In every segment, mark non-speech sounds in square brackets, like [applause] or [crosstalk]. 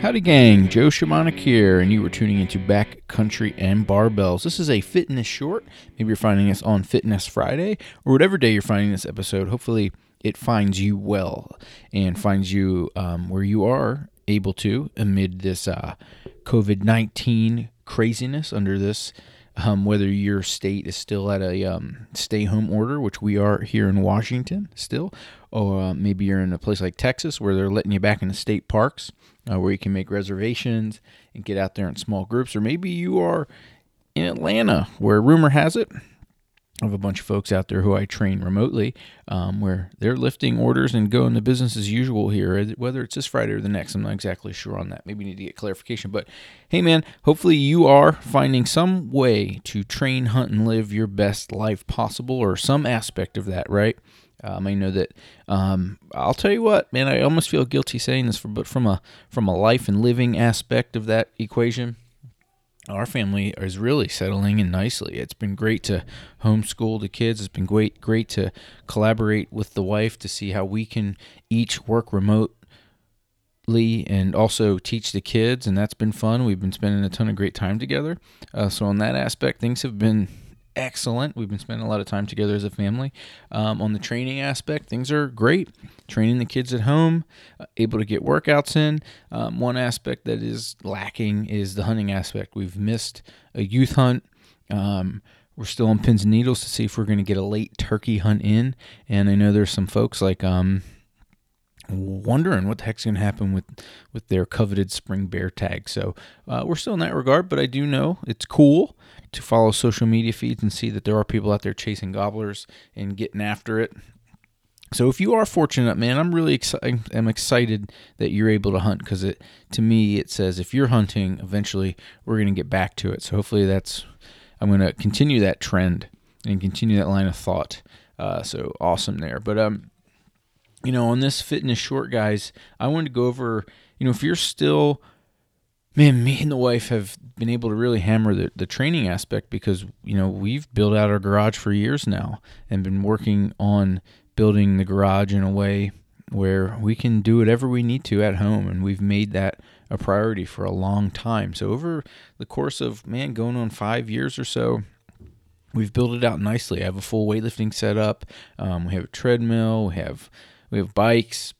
Howdy, gang. Joe Shamanic here, and you were tuning into Back Country and Barbells. This is a fitness short. Maybe you're finding us on Fitness Friday or whatever day you're finding this episode. Hopefully, it finds you well and finds you um, where you are able to amid this uh, COVID 19 craziness under this. Um, whether your state is still at a um, stay home order, which we are here in Washington still, or uh, maybe you're in a place like Texas where they're letting you back into state parks uh, where you can make reservations and get out there in small groups, or maybe you are in Atlanta where rumor has it Have a bunch of folks out there who I train remotely, um, where they're lifting orders and going to business as usual here. Whether it's this Friday or the next, I'm not exactly sure on that. Maybe need to get clarification. But hey, man, hopefully you are finding some way to train, hunt, and live your best life possible, or some aspect of that, right? Um, I know that. Um, I'll tell you what, man. I almost feel guilty saying this, for, but from a from a life and living aspect of that equation, our family is really settling in nicely. It's been great to homeschool the kids. It's been great great to collaborate with the wife to see how we can each work remotely and also teach the kids, and that's been fun. We've been spending a ton of great time together. Uh, so on that aspect, things have been excellent. We've been spending a lot of time together as a family. Um, on the training aspect, things are great. Training the kids at home, uh, able to get workouts in. Um, one aspect that is lacking is the hunting aspect. We've missed a youth hunt. Um, we're still on pins and needles to see if we're going to get a late turkey hunt in. And I know there's some folks like um, wondering what the heck's going to happen with with their coveted spring bear tag. So uh, we're still in that regard, but I do know it's cool to follow social media feeds and see that there are people out there chasing gobblers and getting after it. So if you are fortunate, man, I'm really excited. I'm excited that you're able to hunt because it, to me, it says if you're hunting, eventually we're going to get back to it. So hopefully that's, I'm going to continue that trend and continue that line of thought. Uh, so awesome there. But um, you know, on this fitness short, guys, I wanted to go over, you know, if you're still, man, me and the wife have been able to really hammer the, the training aspect because, you know, we've built out our garage for years now and been working on building the garage in a way where we can do whatever we need to at home. And we've made that a priority for a long time. So over the course of, man, going on five years or so, we've built it out nicely. I have a full weightlifting setup. Um, we have a treadmill. We have we have bikes,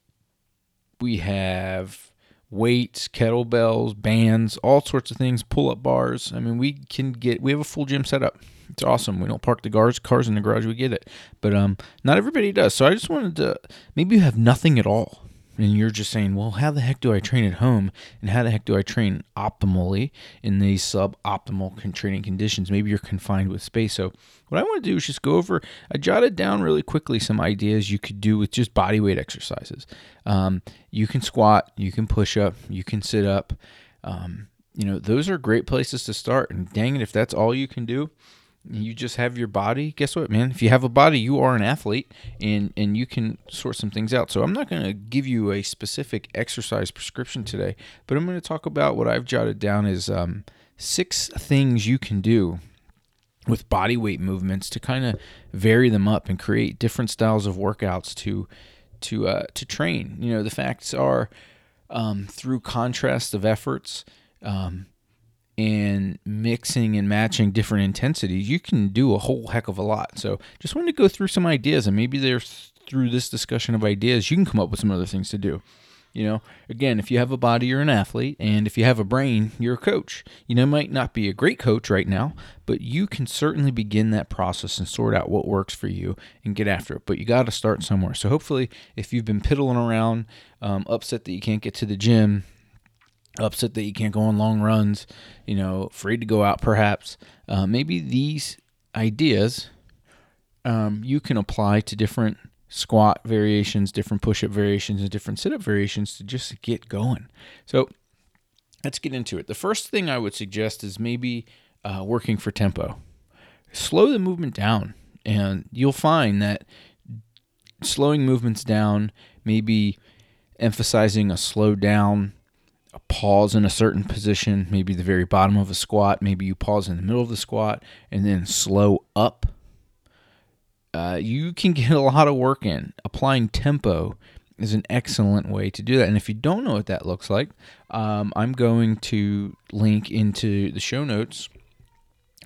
we have weights, kettlebells, bands, all sorts of things, pull up bars. I mean, we can get, we have a full gym setup. It's awesome. We don't park the cars, cars in the garage, we get it. But um, not everybody does. So I just wanted to, maybe you have nothing at all and you're just saying, well, how the heck do I train at home? And how the heck do I train optimally in these suboptimal training conditions? Maybe you're confined with space. So, what I want to do is just go over, I jotted down really quickly some ideas you could do with just body weight exercises. Um, you can squat, you can push up, you can sit up. Um, you know, those are great places to start. And dang it, if that's all you can do, you just have your body. Guess what man? If you have a body you are an athlete and and you can sort some things out. So i'm not going to give you a specific exercise prescription today but i'm going to talk about what i've jotted down is um, six things you can do with body weight movements to kind of vary them up and create different styles of workouts to to uh, to train. You know the facts are um, through contrast of efforts um, and mixing and matching different intensities, you can do a whole heck of a lot. So, just wanted to go through some ideas, and maybe there's through this discussion of ideas, you can come up with some other things to do. You know, again, if you have a body, you're an athlete, and if you have a brain, you're a coach. You know, might not be a great coach right now, but you can certainly begin that process and sort out what works for you and get after it. But you got to start somewhere. So, hopefully, if you've been piddling around, um, upset that you can't get to the gym, upset that you can't go on long runs, you know, afraid to go out perhaps. Uh, maybe these ideas um, you can apply to different squat variations, different push up variations, and different sit up variations to just get going. So let's get into it. The first thing I would suggest is maybe uh, working for tempo. Slow the movement down, and you'll find that slowing movements down, maybe emphasizing a slow down pause in a certain position, maybe the very bottom of a squat, maybe you pause in the middle of the squat and then slow up. Uh, you can get a lot of work in. Applying tempo is an excellent way to do that. And if you don't know what that looks like, um, I'm going to link into the show notes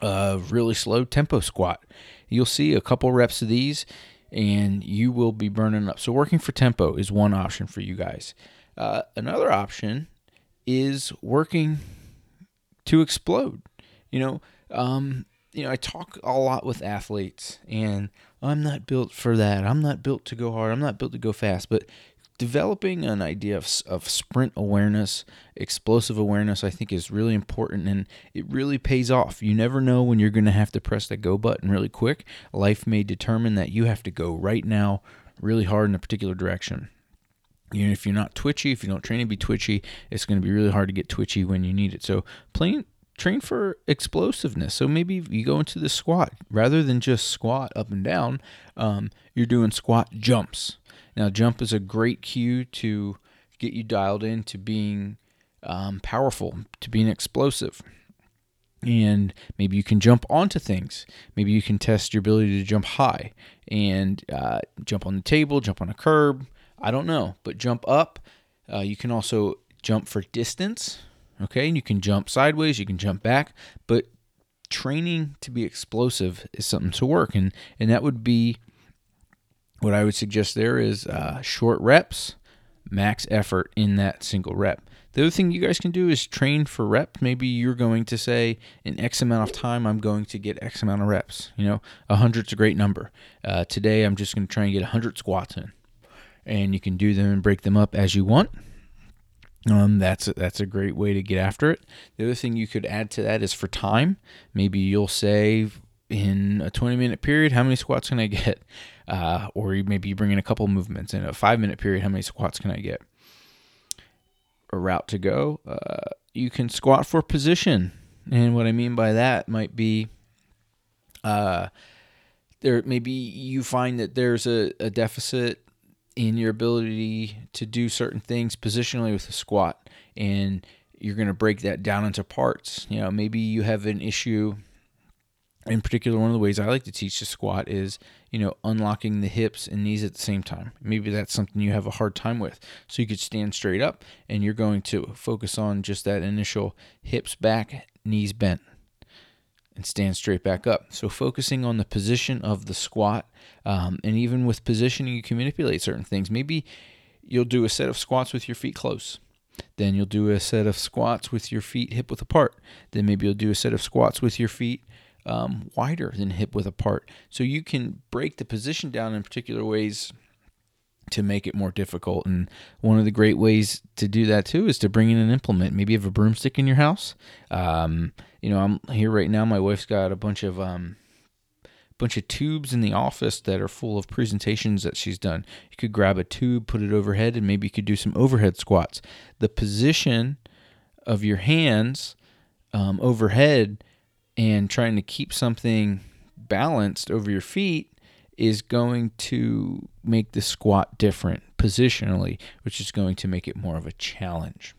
a really slow tempo squat. You'll see a couple reps of these and you will be burning up. So, working for tempo is one option for you guys. Uh, another option is working to explode. You know, um, you know, I talk a lot with athletes, and I'm not built for that. I'm not built to go hard. I'm not built to go fast. But developing an idea of, of sprint awareness, explosive awareness, I think is really important and it really pays off. You never know when you're going to have to press that go button really quick. Life may determine that you have to go right now really hard in a particular direction. You know, if you're not twitchy, if you don't train to be twitchy, it's going to be really hard to get twitchy when you need it. So, playing train for explosiveness. So maybe you go into the squat rather than just squat up and down. Um, you're doing squat jumps. Now, jump is a great cue to get you dialed in to being um, powerful, to being explosive. And maybe you can jump onto things. Maybe you can test your ability to jump high and uh, jump on the table, jump on a curb. I don't know, but jump up. Uh, you can also jump for distance. Okay, and you can jump sideways, you can jump back, but training to be explosive is something to work, and and that would be what I would suggest there is uh, short reps, max effort in that single rep. The other thing you guys can do is train for rep. Maybe you're going to say in X amount of time, I'm going to get X amount of reps. You know, 100's a great number. Uh, today, I'm just going to try and get 100 squats in. And you can do them and break them up as you want. Um, that's a, that's a great way to get after it. The other thing you could add to that is for time. Maybe you'll say in a 20 minute period, how many squats can I get? [laughs] Uh, or maybe you bring in a couple movements in a five minute period, how many squats can I get? A route to go. Uh, you can squat for position, and what I mean by that might be, uh, there maybe you find that there's a, a deficit in your ability to do certain things positionally with a squat and you're going to break that down into parts. You know maybe you have an issue in particular one of the ways i like to teach the squat is you know unlocking the hips and knees at the same time. Maybe that's something you have a hard time with. So you could stand straight up and you're going to focus on just that initial hips back knees bent and stand straight back up. So, focusing on the position of the squat, um, and even with positioning, you can manipulate certain things. Maybe you'll do a set of squats with your feet close. Then you'll do a set of squats with your feet hip width apart. Then maybe you'll do a set of squats with your feet um, wider than hip width apart. So you can break the position down in particular ways to make it more difficult. And one of the great ways to do that too is to bring in an implement. Maybe you have a broomstick in your house. Um, you know, I'm here right now. My wife's got a bunch of um, bunch of tubes in the office that are full of presentations that she's done. You could grab a tube, put it overhead, and maybe you could do some overhead squats. The position of your hands um, overhead and trying to keep something balanced over your feet is going to make the squat different positionally, which is going to make it more of a challenge.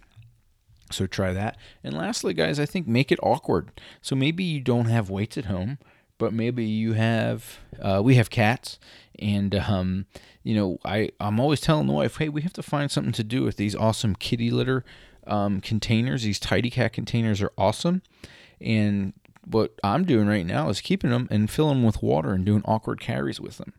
So try that. And lastly, guys, I think make it awkward. So maybe you don't have weights at home, but maybe you have. Uh, we have cats, and um, you know, I I'm always telling the wife, hey, we have to find something to do with these awesome kitty litter um, containers. These tidy cat containers are awesome, and what I'm doing right now is keeping them and filling them with water and doing awkward carries with them.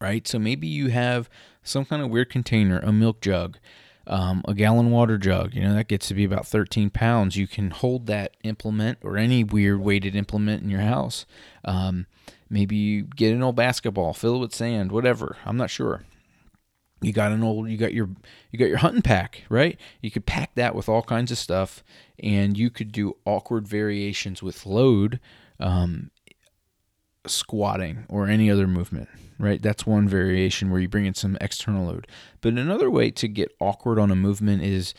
Right? So maybe you have some kind of weird container, a milk jug, um, a gallon water jug. You know, that gets to be about 13 pounds. You can hold that implement or any weird weighted implement in your house. Um, maybe you get an old basketball, fill it with sand, whatever. I'm not sure you got an old you got your you got your hunting pack right? You could pack that with all kinds of stuff and you could do awkward variations with load um, squatting or any other movement right? That's one variation where you bring in some external load. But another way to get awkward on a movement is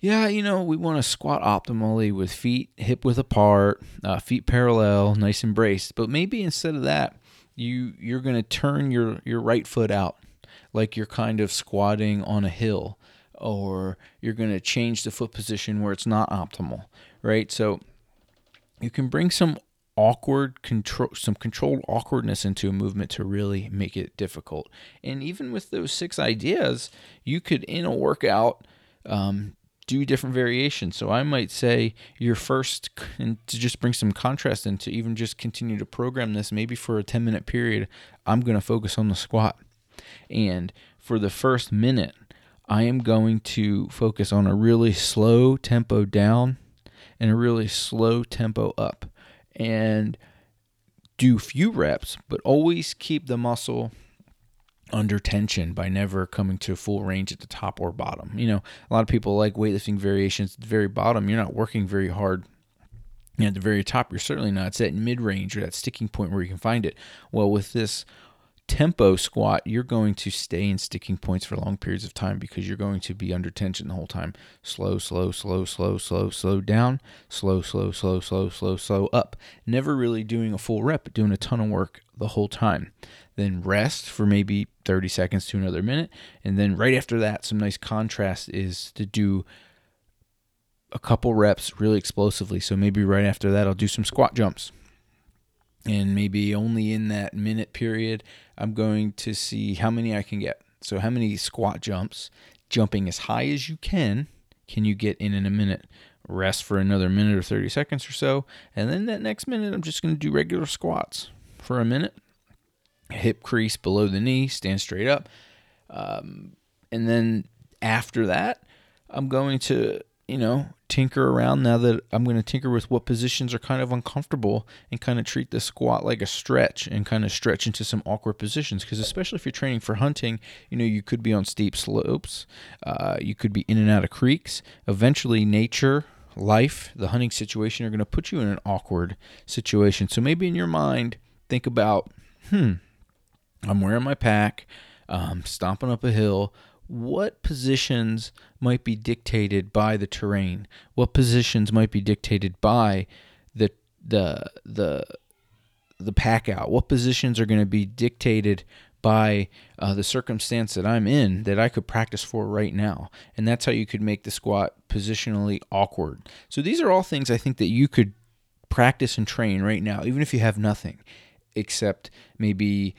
yeah you know we want to squat optimally with feet hip width apart uh, feet parallel nice and braced. But maybe instead of that you you're going to turn your your right foot out like you're kind of squatting on a hill or you're going to change the foot position where it's not optimal, right? So you can bring some awkward control some controlled awkwardness into a movement to really make it difficult. And even with those six ideas you could in a workout um, do different variations. So i might say your first and to just bring some contrast and to even just continue to program this maybe for a 10 minute period i'm going to focus on the squat and for the first minute i am going to focus on a really slow tempo down and a really slow tempo up and do few reps, but always keep the muscle under tension by never coming to full range at the top or bottom. You know, a lot of people like weightlifting variations at the very bottom. You're not working very hard. At the very top, you're certainly not. It's that mid range or that sticking point where you can find it. Well, with this tempo squat, you're going to stay in sticking points for long periods of time because you're going to be under tension the whole time. Slow, slow, slow, slow, slow, slow down, slow, slow, slow, slow, slow, slow up. Never really doing a full rep, but doing a ton of work the whole time. Then rest for maybe 30 seconds to another minute. And then right after that, some nice contrast is to do a couple reps really explosively. So maybe right after that, I'll do some squat jumps and maybe only in that minute period, I'm going to see how many I can get. So, how many squat jumps, jumping as high as you can, can you get in in a minute? Rest for another minute or 30 seconds or so. And then that next minute, I'm just going to do regular squats for a minute. Hip crease below the knee, stand straight up. Um, and then after that, I'm going to you know, tinker around now that I'm going to tinker with what positions are kind of uncomfortable and kind of treat the squat like a stretch and kind of stretch into some awkward positions. Because especially if you're training for hunting, you know, you could be on steep slopes, uh, you could be in and out of creeks. Eventually, nature, life, the hunting situation are going to put you in an awkward situation. So maybe in your mind, think about, hmm, I'm wearing my pack, I'm stomping up a hill what positions might be dictated by the terrain? What positions might be dictated by the the the the pack out? What positions are going to be dictated by uh, the circumstance that I'm in that I could practice for right now? And that's how you could make the squat positionally awkward. So these are all things I think that you could practice and train right now, even if you have nothing except maybe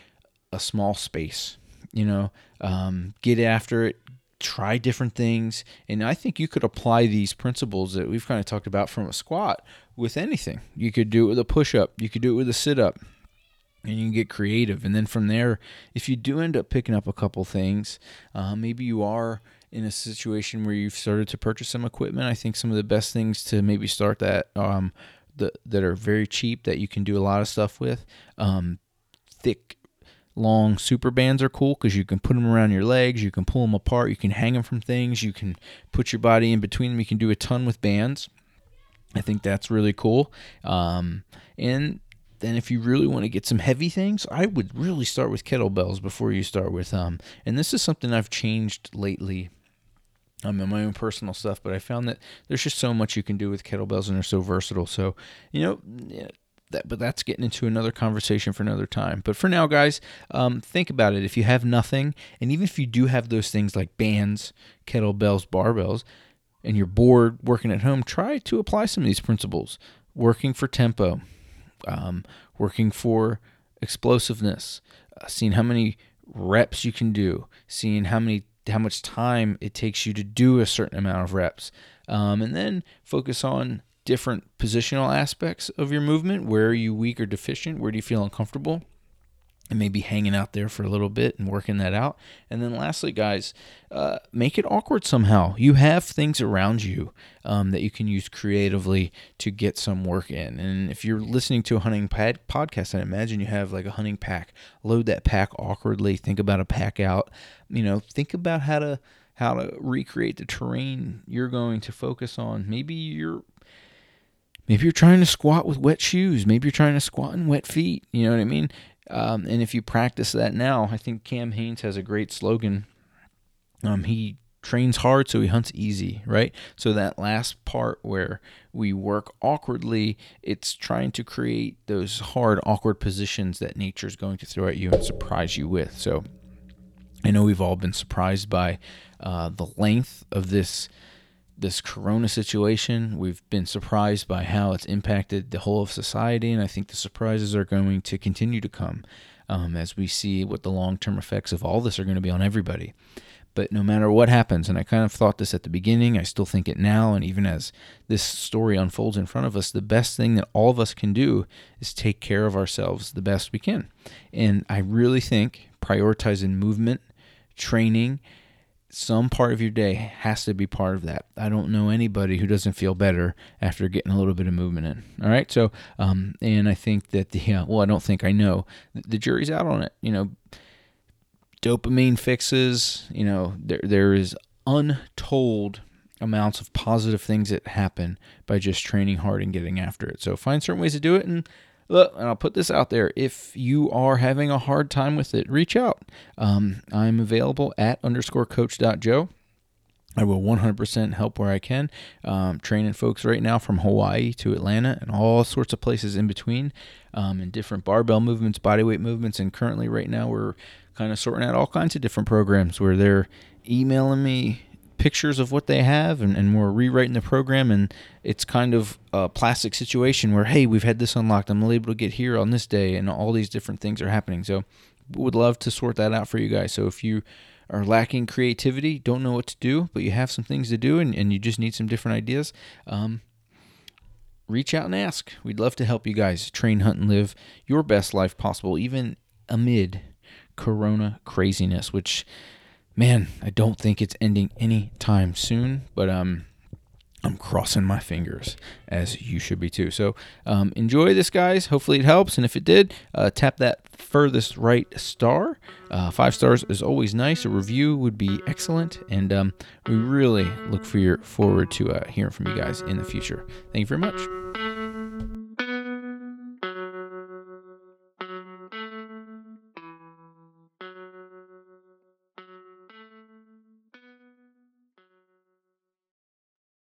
a small space you know, um, get after it, try different things. And I think you could apply these principles that we've kind of talked about from a squat with anything. You could do it with a push up, you could do it with a sit up, and you can get creative. And then from there, if you do end up picking up a couple things, uh, maybe you are in a situation where you've started to purchase some equipment. I think some of the best things to maybe start that um, the, that are very cheap that you can do a lot of stuff with. Um, thick long super bands are cool because you can put them around your legs, you can pull them apart, you can hang them from things, you can put your body in between them. You can do a ton with bands. I think that's really cool. Um, and then if you really want to get some heavy things, I would really start with kettlebells before you start with um. And this is something I've changed lately. Um, in my own personal stuff, but I found that there's just so much you can do with kettlebells and they're so versatile. So, you know, that, but that's getting into another conversation for another time. But for now, guys, um, think about it. If you have nothing, and even if you do have those things like bands, kettlebells, barbells, and you're bored working at home, try to apply some of these principles. Working for tempo, um, working for explosiveness, uh, seeing how many reps you can do, seeing how many how much time it takes you to do a certain amount of reps, um, and then focus on different positional aspects of your movement. Where are you weak or deficient? Where do you feel uncomfortable? And maybe hanging out there for a little bit and working that out. And then lastly, guys, uh, make it awkward somehow. You have things around you um, that you can use creatively to get some work in. And if you're listening to a hunting pad podcast, I imagine you have like a hunting pack. Load that pack awkwardly. Think about a pack out. You know, think about how to how to recreate the terrain you're going to focus on. Maybe you're Maybe you're trying to squat with wet shoes. Maybe you're trying to squat in wet feet. You know what I mean? Um, and if you practice that now, I think Cam Hanes has a great slogan. Um, he trains hard, so he hunts easy, right? So that last part where we work awkwardly, it's trying to create those hard, awkward positions that nature's going to throw at you and surprise you with. So I know we've all been surprised by uh, the length of this this corona situation. We've been surprised by how it's impacted the whole of society, and I think the surprises are going to continue to come um, as we see what the long term effects of all this are going to be on everybody. But no matter what happens, and I kind of thought this at the beginning, I still think it now, and even as this story unfolds in front of us, the best thing that all of us can do is take care of ourselves the best we can. And I really think prioritizing movement, training, some part of your day has to be part of that. I don't know anybody who doesn't feel better after getting a little bit of movement in. All right. So, um, and I think that the, uh, well, I don't think I know the jury's out on it. You know, dopamine fixes, you know, there, there is untold amounts of positive things that happen by just training hard and getting after it. So find certain ways to do it and Look, and I'll put this out there. If you are having a hard time with it, reach out. Um, I'm available at underscore coach joe. I will 100% help where I can. Um, training folks right now from Hawaii to Atlanta and all sorts of places in between, um, and different barbell movements, bodyweight movements. And currently, right now, we're kind of sorting out all kinds of different programs where they're emailing me pictures of what they have and, and we're rewriting the program and it's kind of a plastic situation where hey we've had this unlocked. I'm able to get here on this day and all these different things are happening. So we would love to sort that out for you guys. So if you are lacking creativity don't know what to do but you have some things to do and, and you just need some different ideas um, reach out and ask. We'd love to help you guys train hunt and live your best life possible even amid corona craziness which man, I don't think it's ending anytime soon, but um, I'm crossing my fingers, as you should be too. So um, enjoy this, guys. Hopefully it helps, and if it did, uh, tap that furthest right star. Uh, five stars is always nice. A review would be excellent, and um, we really look for your forward to uh, hearing from you guys in the future. Thank you very much.